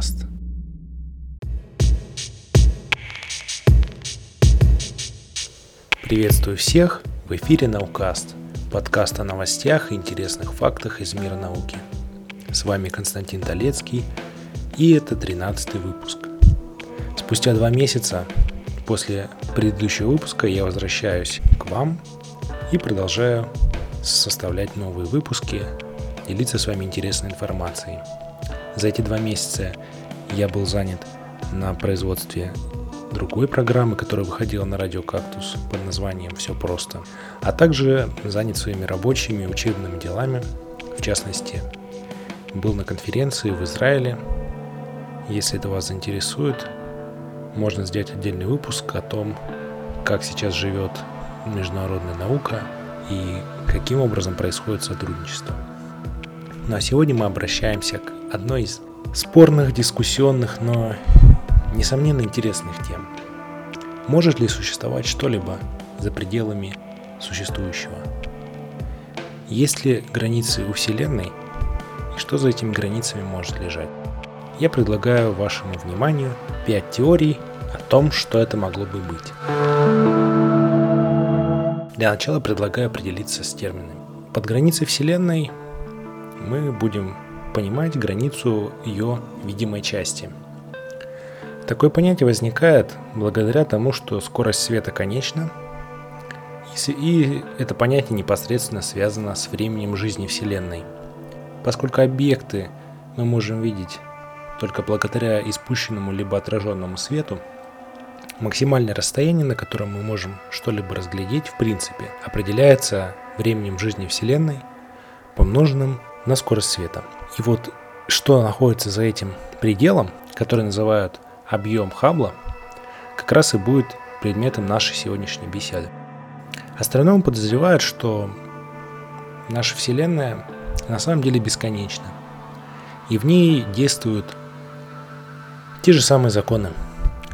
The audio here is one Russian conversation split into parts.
Наукаст. Приветствую всех! В эфире Наукаст, подкаст о новостях и интересных фактах из мира науки. С вами Константин Толецкий, и это 13 выпуск. Спустя два месяца после предыдущего выпуска я возвращаюсь к вам и продолжаю составлять новые выпуски, делиться с вами интересной информацией. За эти два месяца я был занят на производстве другой программы, которая выходила на радио «Кактус» под названием «Все просто», а также занят своими рабочими учебными делами, в частности, был на конференции в Израиле. Если это вас заинтересует, можно сделать отдельный выпуск о том, как сейчас живет международная наука и каким образом происходит сотрудничество. Ну а сегодня мы обращаемся к одной из спорных, дискуссионных, но несомненно интересных тем. Может ли существовать что-либо за пределами существующего? Есть ли границы у Вселенной и что за этими границами может лежать? Я предлагаю вашему вниманию 5 теорий о том, что это могло бы быть. Для начала предлагаю определиться с терминами. Под границей Вселенной мы будем понимать границу ее видимой части – Такое понятие возникает благодаря тому, что скорость света конечна, и это понятие непосредственно связано с временем жизни Вселенной. Поскольку объекты мы можем видеть только благодаря испущенному либо отраженному свету, максимальное расстояние, на котором мы можем что-либо разглядеть, в принципе, определяется временем жизни Вселенной, помноженным на скорость света. И вот что находится за этим пределом, который называют объем Хаббла как раз и будет предметом нашей сегодняшней беседы. Астрономы подозревают, что наша Вселенная на самом деле бесконечна, и в ней действуют те же самые законы,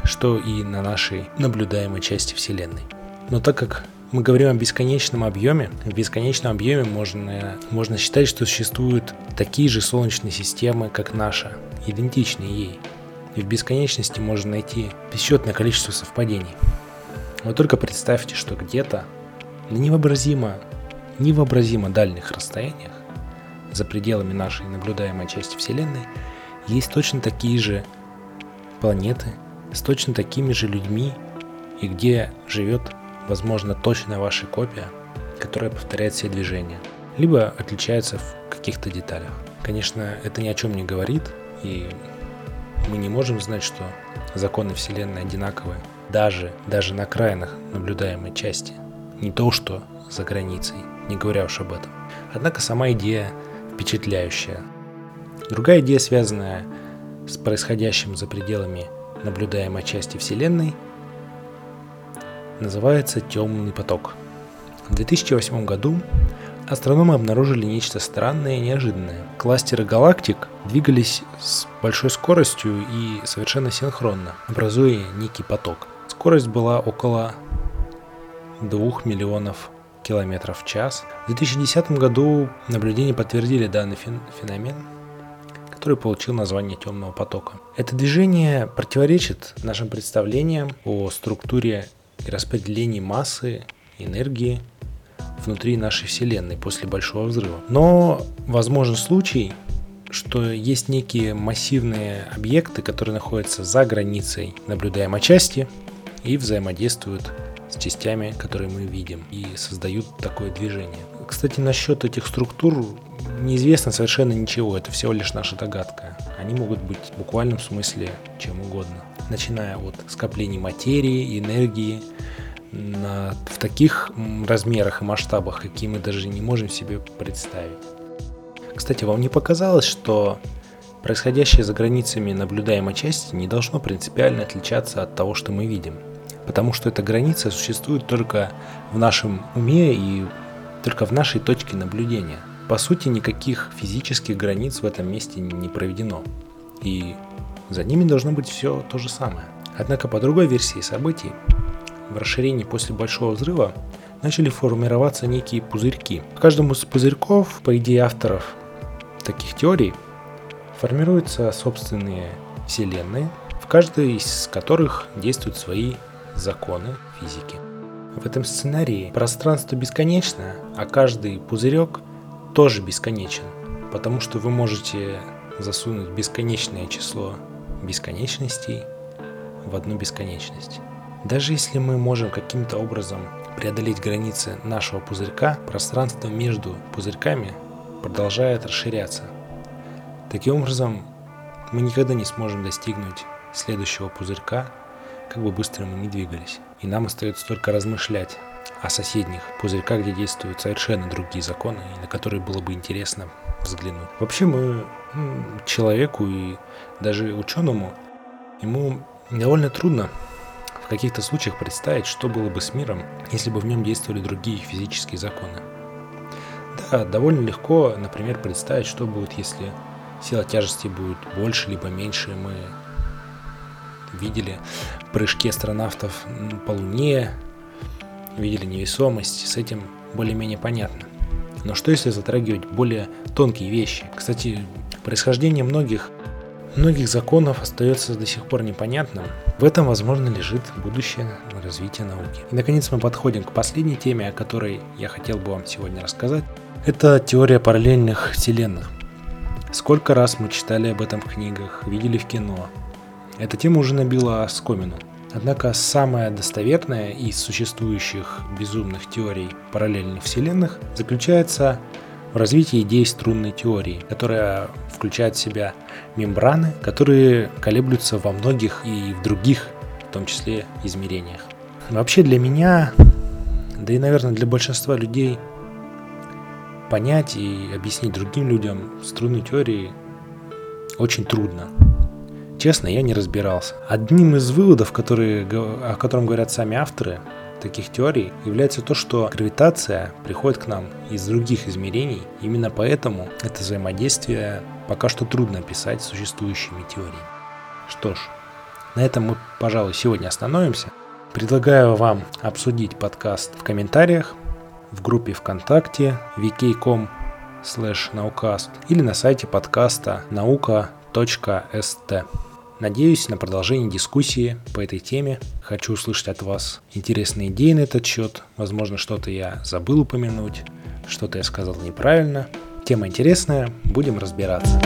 что и на нашей наблюдаемой части Вселенной. Но так как мы говорим о бесконечном объеме, в бесконечном объеме можно, можно считать, что существуют такие же Солнечные системы, как наша, идентичные ей – и в бесконечности можно найти бесчетное количество совпадений. Вы только представьте, что где-то на невообразимо, невообразимо дальних расстояниях, за пределами нашей наблюдаемой части Вселенной, есть точно такие же планеты с точно такими же людьми, и где живет, возможно, точная ваша копия, которая повторяет все движения, либо отличается в каких-то деталях. Конечно, это ни о чем не говорит, и мы не можем знать, что законы Вселенной одинаковые, даже, даже на окраинах наблюдаемой части. Не то, что за границей, не говоря уж об этом. Однако сама идея впечатляющая. Другая идея, связанная с происходящим за пределами наблюдаемой части Вселенной, называется темный поток. В 2008 году астрономы обнаружили нечто странное и неожиданное. Кластеры галактик двигались с большой скоростью и совершенно синхронно, образуя некий поток. Скорость была около 2 миллионов километров в час. В 2010 году наблюдения подтвердили данный феномен, который получил название темного потока. Это движение противоречит нашим представлениям о структуре и распределении массы, энергии внутри нашей Вселенной после Большого Взрыва. Но возможен случай, что есть некие массивные объекты, которые находятся за границей наблюдаемой части и взаимодействуют с частями, которые мы видим, и создают такое движение. Кстати, насчет этих структур неизвестно совершенно ничего, это всего лишь наша догадка. Они могут быть в буквальном смысле чем угодно, начиная от скоплений материи, энергии, на, в таких размерах и масштабах, какие мы даже не можем себе представить. Кстати, вам не показалось, что происходящее за границами наблюдаемой части не должно принципиально отличаться от того, что мы видим? Потому что эта граница существует только в нашем уме и только в нашей точке наблюдения. По сути, никаких физических границ в этом месте не проведено. И за ними должно быть все то же самое. Однако по другой версии событий, в расширении после Большого взрыва начали формироваться некие пузырьки. В каждом из пузырьков, по идее авторов таких теорий, формируются собственные Вселенной, в каждой из которых действуют свои законы физики. В этом сценарии пространство бесконечно, а каждый пузырек тоже бесконечен, потому что вы можете засунуть бесконечное число бесконечностей в одну бесконечность. Даже если мы можем каким-то образом преодолеть границы нашего пузырька, пространство между пузырьками продолжает расширяться. Таким образом, мы никогда не сможем достигнуть следующего пузырька, как бы быстро мы ни двигались. И нам остается только размышлять о соседних пузырьках, где действуют совершенно другие законы, и на которые было бы интересно взглянуть. Вообще мы человеку и даже ученому, ему довольно трудно в каких-то случаях представить, что было бы с миром, если бы в нем действовали другие физические законы. Да, довольно легко, например, представить, что будет, если сила тяжести будет больше либо меньше. Мы видели прыжки астронавтов по Луне, видели невесомость, с этим более-менее понятно. Но что если затрагивать более тонкие вещи? Кстати, происхождение многих, многих законов остается до сих пор непонятным. В этом, возможно, лежит будущее развития науки. И, наконец, мы подходим к последней теме, о которой я хотел бы вам сегодня рассказать. Это теория параллельных вселенных. Сколько раз мы читали об этом в книгах, видели в кино. Эта тема уже набила оскомину. Однако самая достоверная из существующих безумных теорий параллельных вселенных заключается в развитии идей струнной теории, которая включает в себя мембраны, которые колеблются во многих и в других, в том числе, измерениях. Вообще для меня, да и, наверное, для большинства людей, понять и объяснить другим людям струнной теории очень трудно. Честно, я не разбирался. Одним из выводов, которые, о котором говорят сами авторы таких теорий, является то, что гравитация приходит к нам из других измерений. Именно поэтому это взаимодействие пока что трудно описать существующими теориями. Что ж, на этом мы, пожалуй, сегодня остановимся. Предлагаю вам обсудить подкаст в комментариях, в группе ВКонтакте vk.com slash наукаст или на сайте подкаста наука.ст. Надеюсь на продолжение дискуссии по этой теме. Хочу услышать от вас интересные идеи на этот счет. Возможно, что-то я забыл упомянуть, что-то я сказал неправильно. Тема интересная, будем разбираться.